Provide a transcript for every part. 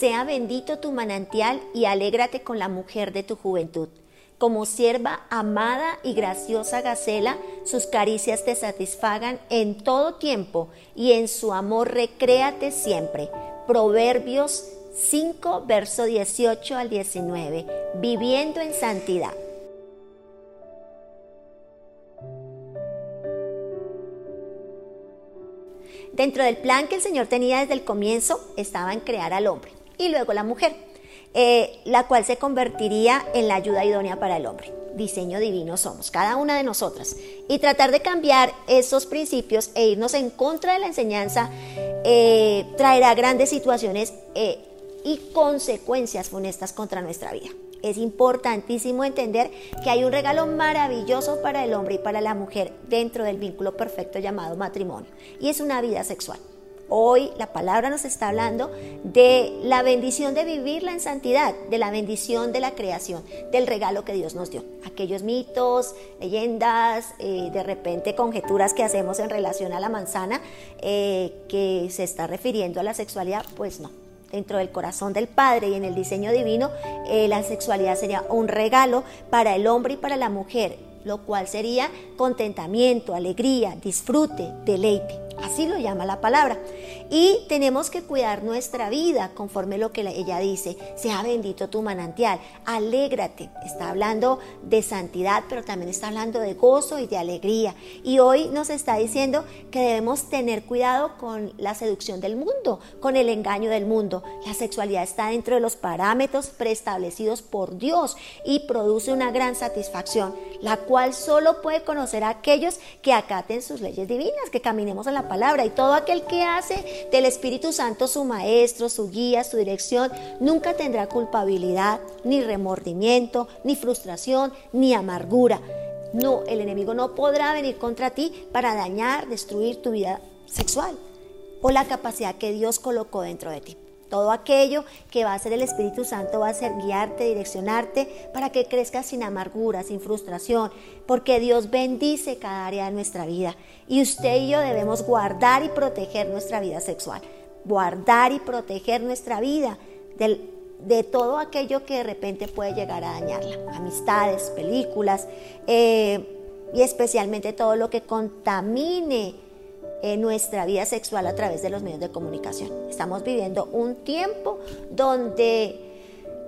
sea bendito tu manantial y alégrate con la mujer de tu juventud. Como sierva amada y graciosa Gacela, sus caricias te satisfagan en todo tiempo y en su amor recréate siempre. Proverbios 5, verso 18 al 19. Viviendo en santidad. Dentro del plan que el Señor tenía desde el comienzo estaba en crear al hombre y luego la mujer, eh, la cual se convertiría en la ayuda idónea para el hombre. Diseño divino somos, cada una de nosotras. Y tratar de cambiar esos principios e irnos en contra de la enseñanza eh, traerá grandes situaciones eh, y consecuencias funestas contra nuestra vida. Es importantísimo entender que hay un regalo maravilloso para el hombre y para la mujer dentro del vínculo perfecto llamado matrimonio y es una vida sexual. Hoy la palabra nos está hablando de la bendición de vivirla en santidad, de la bendición de la creación, del regalo que Dios nos dio. Aquellos mitos, leyendas, eh, de repente conjeturas que hacemos en relación a la manzana, eh, que se está refiriendo a la sexualidad, pues no dentro del corazón del Padre y en el diseño divino, eh, la sexualidad sería un regalo para el hombre y para la mujer, lo cual sería contentamiento, alegría, disfrute, deleite. Así lo llama la palabra. Y tenemos que cuidar nuestra vida conforme lo que ella dice. Sea bendito tu manantial. Alégrate. Está hablando de santidad, pero también está hablando de gozo y de alegría. Y hoy nos está diciendo que debemos tener cuidado con la seducción del mundo, con el engaño del mundo. La sexualidad está dentro de los parámetros preestablecidos por Dios y produce una gran satisfacción, la cual solo puede conocer a aquellos que acaten sus leyes divinas, que caminemos en la palabra. Y todo aquel que hace del Espíritu Santo su maestro, su guía, su dirección, nunca tendrá culpabilidad, ni remordimiento, ni frustración, ni amargura. No, el enemigo no podrá venir contra ti para dañar, destruir tu vida sexual o la capacidad que Dios colocó dentro de ti. Todo aquello que va a hacer el Espíritu Santo va a ser guiarte, direccionarte para que crezcas sin amargura, sin frustración, porque Dios bendice cada área de nuestra vida. Y usted y yo debemos guardar y proteger nuestra vida sexual, guardar y proteger nuestra vida de todo aquello que de repente puede llegar a dañarla. Amistades, películas eh, y especialmente todo lo que contamine en nuestra vida sexual a través de los medios de comunicación. Estamos viviendo un tiempo donde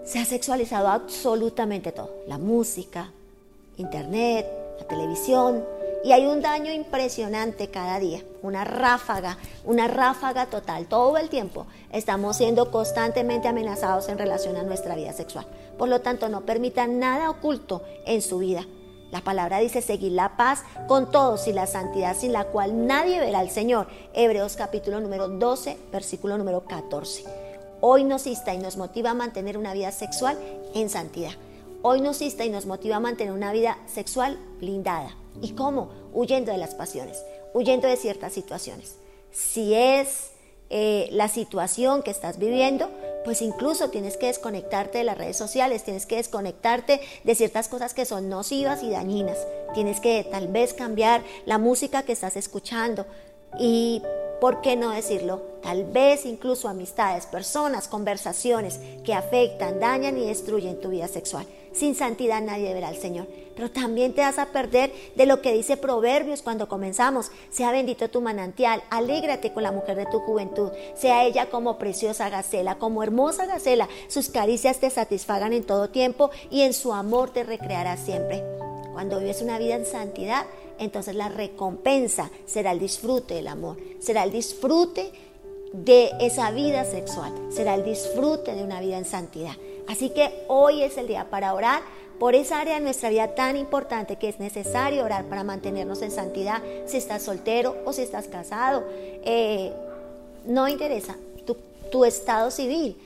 se ha sexualizado absolutamente todo, la música, internet, la televisión, y hay un daño impresionante cada día, una ráfaga, una ráfaga total. Todo el tiempo estamos siendo constantemente amenazados en relación a nuestra vida sexual. Por lo tanto, no permitan nada oculto en su vida. La palabra dice seguir la paz con todos y la santidad sin la cual nadie verá al Señor. Hebreos capítulo número 12, versículo número 14. Hoy nos insta y nos motiva a mantener una vida sexual en santidad. Hoy nos insta y nos motiva a mantener una vida sexual blindada. ¿Y cómo? Huyendo de las pasiones, huyendo de ciertas situaciones. Si es eh, la situación que estás viviendo, pues incluso tienes que desconectarte de las redes sociales, tienes que desconectarte de ciertas cosas que son nocivas y dañinas, tienes que tal vez cambiar la música que estás escuchando y, ¿por qué no decirlo? Tal vez incluso amistades, personas, conversaciones que afectan, dañan y destruyen tu vida sexual. Sin santidad nadie verá al Señor. Pero también te vas a perder de lo que dice Proverbios cuando comenzamos. Sea bendito tu manantial, alégrate con la mujer de tu juventud. Sea ella como preciosa gacela, como hermosa gacela. Sus caricias te satisfagan en todo tiempo y en su amor te recreará siempre. Cuando vives una vida en santidad, entonces la recompensa será el disfrute del amor, será el disfrute de esa vida sexual, será el disfrute de una vida en santidad. Así que hoy es el día para orar por esa área de nuestra vida tan importante que es necesario orar para mantenernos en santidad, si estás soltero o si estás casado. Eh, no interesa tu, tu estado civil.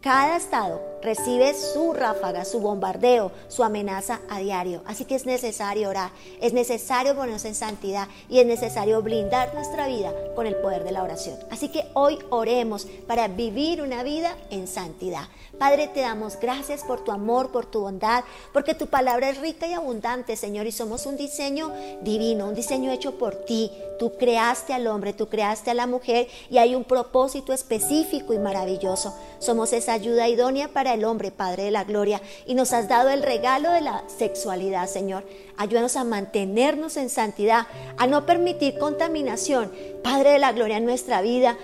Cada estado recibe su ráfaga, su bombardeo, su amenaza a diario. Así que es necesario orar, es necesario ponernos en santidad y es necesario blindar nuestra vida con el poder de la oración. Así que hoy oremos para vivir una vida en santidad. Padre, te damos gracias por tu amor, por tu bondad, porque tu palabra es rica y abundante, Señor, y somos un diseño divino, un diseño hecho por ti. Tú creaste al hombre, tú creaste a la mujer y hay un propósito específico y maravilloso. Somos esa ayuda idónea el hombre, Padre de la Gloria, y nos has dado el regalo de la sexualidad, Señor. Ayúdanos a mantenernos en santidad, a no permitir contaminación, Padre de la Gloria, en nuestra vida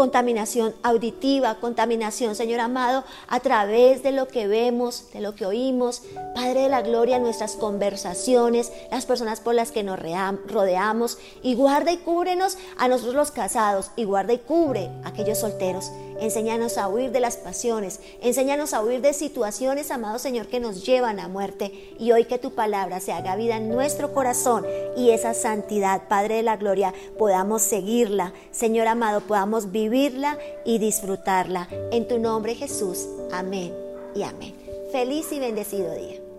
contaminación auditiva, contaminación, Señor amado, a través de lo que vemos, de lo que oímos. Padre de la gloria, nuestras conversaciones, las personas por las que nos rodeamos. Y guarda y cúbrenos a nosotros los casados y guarda y cubre a aquellos solteros. Enséñanos a huir de las pasiones. Enséñanos a huir de situaciones, amado Señor, que nos llevan a muerte. Y hoy que tu palabra se haga vida en nuestro corazón y esa santidad, Padre de la Gloria, podamos seguirla. Señor amado, podamos vivirla y disfrutarla. En tu nombre, Jesús. Amén y amén. Feliz y bendecido día.